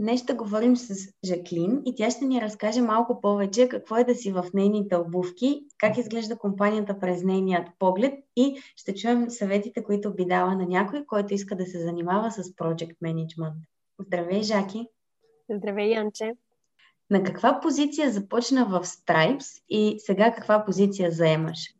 Днес ще говорим с Жаклин и тя ще ни разкаже малко повече какво е да си в нейните обувки, как изглежда компанията през нейният поглед и ще чуем съветите, които би дала на някой, който иска да се занимава с Project Management. Здравей, Жаки! Здравей, Янче! На каква позиция започна в Stripes и сега каква позиция заемаш?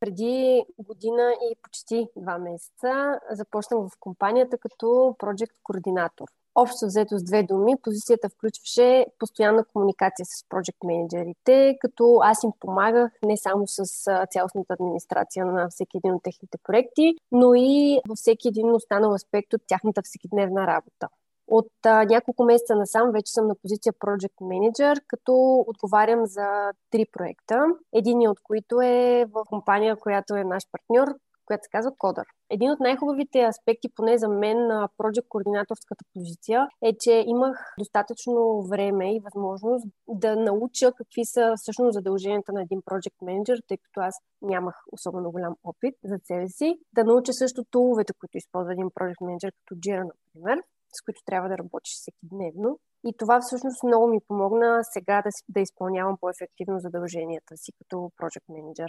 Преди година и почти два месеца започнах в компанията като Project координатор. Общо взето с две думи, позицията включваше постоянна комуникация с project менеджерите, като аз им помагах не само с цялостната администрация на всеки един от техните проекти, но и във всеки един останал аспект от тяхната всекидневна работа. От а, няколко месеца насам вече съм на позиция Project Manager, като отговарям за три проекта. Един от които е в компания, която е наш партньор, която се казва Кодър. Един от най-хубавите аспекти, поне за мен, на Project координаторската позиция е, че имах достатъчно време и възможност да науча какви са всъщност задълженията на един Project Manager, тъй като аз нямах особено голям опит за себе си. Да науча също туловете, които използва един Project Manager, като Jira, например с които трябва да работиш всеки дневно. И това всъщност много ми помогна сега да, да изпълнявам по-ефективно задълженията си като Project Manager.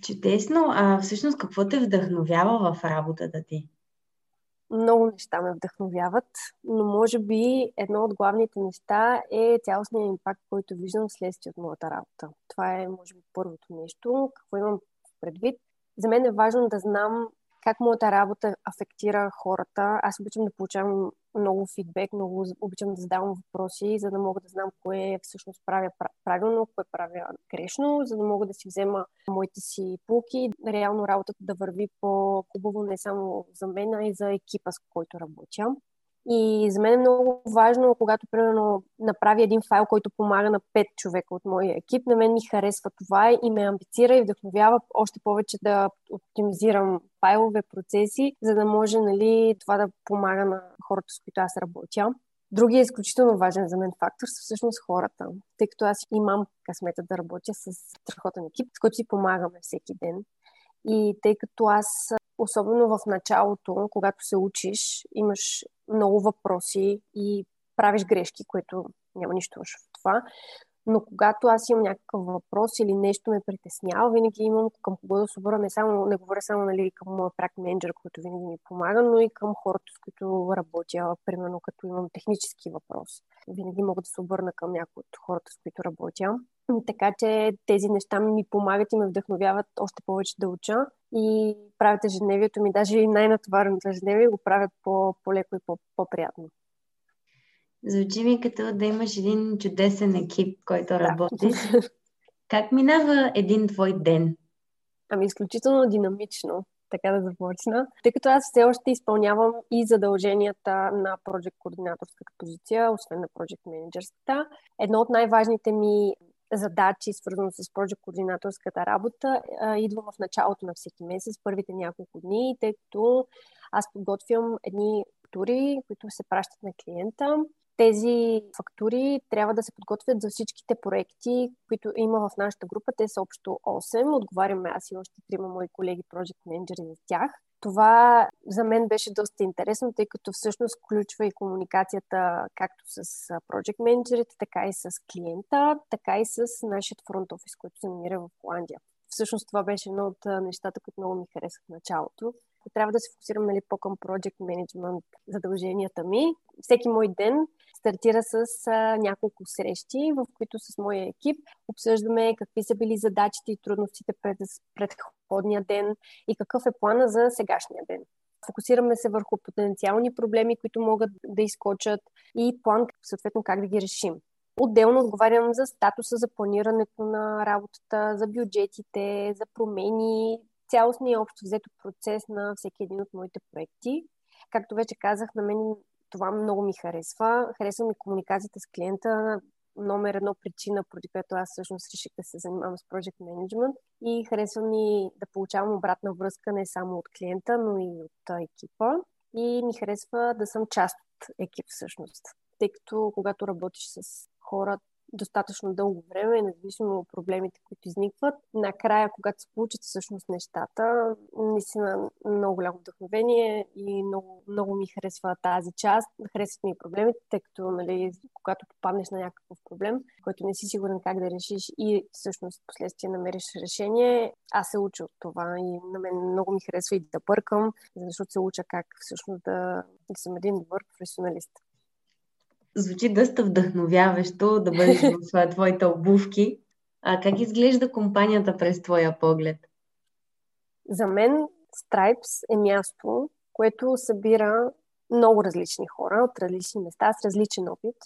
Чудесно. А всъщност какво те вдъхновява в работата ти? Много неща ме вдъхновяват, но може би едно от главните неща е цялостният импакт, който виждам вследствие от моята работа. Това е, може би, първото нещо. Какво имам предвид? За мен е важно да знам как моята работа афектира хората. Аз обичам да получавам много фидбек, много обичам да задавам въпроси, за да мога да знам кое всъщност правя правилно, кое правя грешно, за да мога да си взема моите си полки, реално работата да върви по-хубаво не само за мен, а и за екипа, с който работя. И за мен е много важно, когато, примерно, направя един файл, който помага на 5 човека от моя екип, на мен ми харесва това и ме амбицира и вдъхновява още повече да оптимизирам файлове, процеси, за да може нали, това да помага на хората, с които аз работя. Другия изключително важен за мен фактор са всъщност хората, тъй като аз имам късмета да работя с страхотен екип, с който си помагаме всеки ден. И тъй като аз, особено в началото, когато се учиш, имаш много въпроси и правиш грешки, което няма нищо лошо в това. Но когато аз имам някакъв въпрос или нещо ме притеснява, винаги имам към кого да се обърна. Не, само, не говоря само нали, към моя прак менеджер, който винаги ми помага, но и към хората, с които работя, примерно като имам технически въпрос. Винаги мога да се обърна към някои от хората, с които работя. Така че тези неща ми помагат и ме вдъхновяват още повече да уча и правят ежедневието ми, даже и най-натовареното ежедневие го правят по- по-леко и по-приятно. Звучи ми като да имаш един чудесен екип, който да. работи. Как минава един твой ден? Ами изключително динамично, така да започна. Тъй като аз все още изпълнявам и задълженията на Project координаторската позиция, освен на Project менеджерската. Едно от най-важните ми задачи, свързано с Project координаторската работа, идва в началото на всеки месец, първите няколко дни, тъй като аз подготвям едни фактури, които се пращат на клиента. Тези фактури трябва да се подготвят за всичките проекти, които има в нашата група. Те са общо 8. Отговаряме аз и още трима мои колеги, project менеджери за тях. Това за мен беше доста интересно, тъй като всъщност включва и комуникацията както с project менеджерите, така и с клиента, така и с нашия фронт офис, който се намира в Холандия. Всъщност това беше едно от нещата, които много ми харесах в началото. Трябва да се фокусирам нали, по-към project management задълженията ми. Всеки мой ден стартира с а, няколко срещи, в които с моя екип обсъждаме какви са били задачите и трудностите пред предходния ден и какъв е плана за сегашния ден. Фокусираме се върху потенциални проблеми, които могат да изкочат и план, съответно, как да ги решим. Отделно отговарям за статуса, за планирането на работата, за бюджетите, за промени, цялостния общо взето процес на всеки един от моите проекти. Както вече казах, на мен това много ми харесва. Харесва ми комуникацията с клиента. Номер едно причина, поради която аз всъщност реших да се занимавам с Project Management. И харесва ми да получавам обратна връзка не само от клиента, но и от екипа. И ми харесва да съм част от екип всъщност. Тъй като когато работиш с хора, достатъчно дълго време, независимо от проблемите, които изникват. Накрая, когато се получат всъщност нещата, наистина много голямо вдъхновение и много, много ми харесва тази част. Харесват ми проблемите, тъй като нали, когато попаднеш на някакъв проблем, който не си сигурен как да решиш и всъщност последствие намериш решение, аз се уча от това и на мен много ми харесва и да бъркам, защото се уча как всъщност да, да съм един добър професионалист звучи доста вдъхновяващо да бъдеш в твоите обувки. А как изглежда компанията през твоя поглед? За мен Stripes е място, което събира много различни хора от различни места с различен опит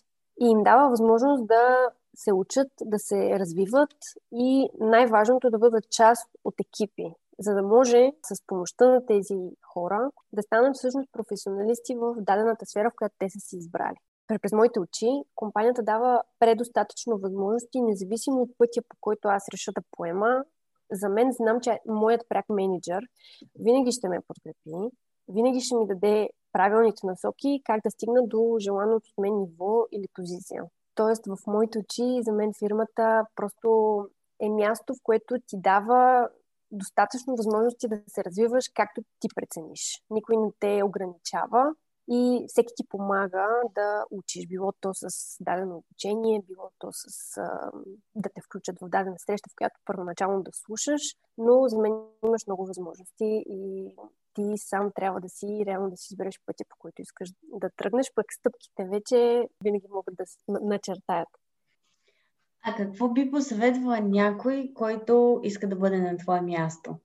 и им дава възможност да се учат, да се развиват и най-важното да бъдат част от екипи, за да може с помощта на тези хора да станат всъщност професионалисти в дадената сфера, в която те са си избрали през моите очи, компанията дава предостатъчно възможности, независимо от пътя, по който аз реша да поема. За мен знам, че моят пряк менеджер винаги ще ме подкрепи, винаги ще ми даде правилните насоки как да стигна до желаното от мен ниво или позиция. Тоест, в моите очи, за мен фирмата просто е място, в което ти дава достатъчно възможности да се развиваш както ти прецениш. Никой не те ограничава и всеки ти помага да учиш, било то с дадено обучение, било то с а, да те включат в дадена среща, в която първоначално да слушаш, но за мен имаш много възможности и ти сам трябва да си реално да си избереш пътя, по който искаш да тръгнеш, пък стъпките вече винаги могат да начертаят. А какво би посъветвала някой, който иска да бъде на твое място?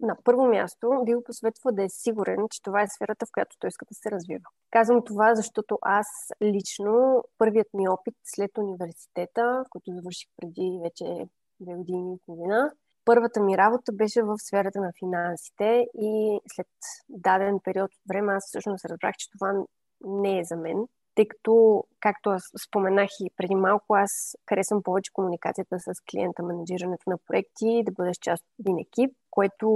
На първо място би го посветва да е сигурен, че това е сферата, в която той иска да се развива. Казвам това, защото аз лично, първият ми опит след университета, който завърших преди вече две години и половина, първата ми работа беше в сферата на финансите и след даден период от време аз всъщност разбрах, че това не е за мен тъй като, както аз споменах и преди малко, аз харесвам повече комуникацията с клиента, менеджирането на проекти, да бъдеш част от един екип, което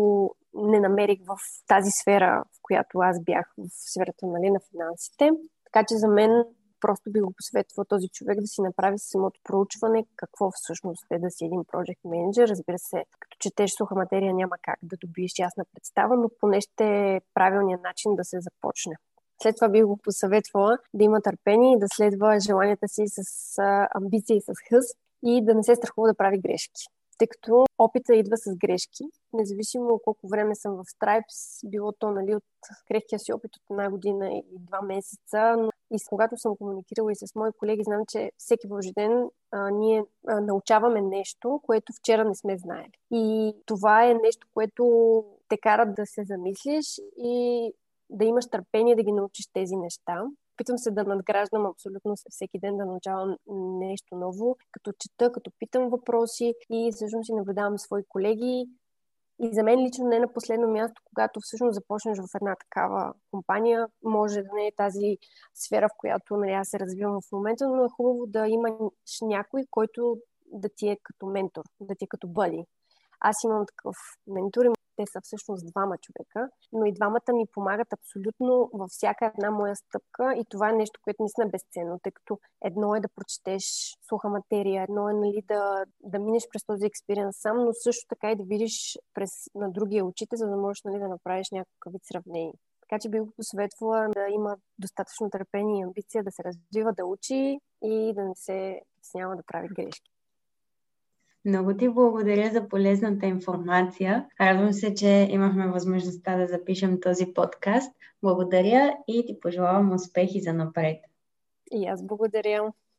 не намерих в тази сфера, в която аз бях, в сферата нали, на финансите. Така че за мен просто би го посветвал този човек да си направи самото проучване какво всъщност е да си един project manager. Разбира се, като четеш суха материя няма как да добиеш ясна представа, но поне ще е правилният начин да се започне. След това бих го посъветвала да има търпение и да следва желанията си с амбиция и с хъс и да не се страхува да прави грешки. Тъй като опита идва с грешки, независимо колко време съм в Stripes, било то нали, от крехкия си опит от една година и два месеца, но и когато съм комуникирала и с мои колеги, знам, че всеки Божи ден а, ние а, научаваме нещо, което вчера не сме знаели. И това е нещо, което те карат да се замислиш и да имаш търпение да ги научиш тези неща. Питам се да надграждам абсолютно всеки ден, да научавам нещо ново, като чета, като питам въпроси и всъщност си наблюдавам свои колеги. И за мен лично не на последно място, когато всъщност започнеш в една такава компания, може да не е тази сфера, в която нали, аз се развивам в момента, но е хубаво да имаш някой, който да ти е като ментор, да ти е като бъди. Аз имам такъв ментор, те са всъщност двама човека, но и двамата ми помагат абсолютно във всяка една моя стъпка и това е нещо, което наистина е безценно, тъй като едно е да прочетеш суха материя, едно е нали, да, да минеш през този експириенс сам, но също така и да видиш през, на другия очите, за да можеш нали, да направиш някакъв вид сравнение. Така че би го посъветвала да има достатъчно търпение и амбиция да се развива, да учи и да не се стеснява да прави грешки. Много ти благодаря за полезната информация. Радвам се, че имахме възможността да запишем този подкаст. Благодаря и ти пожелавам успехи за напред. И аз благодаря.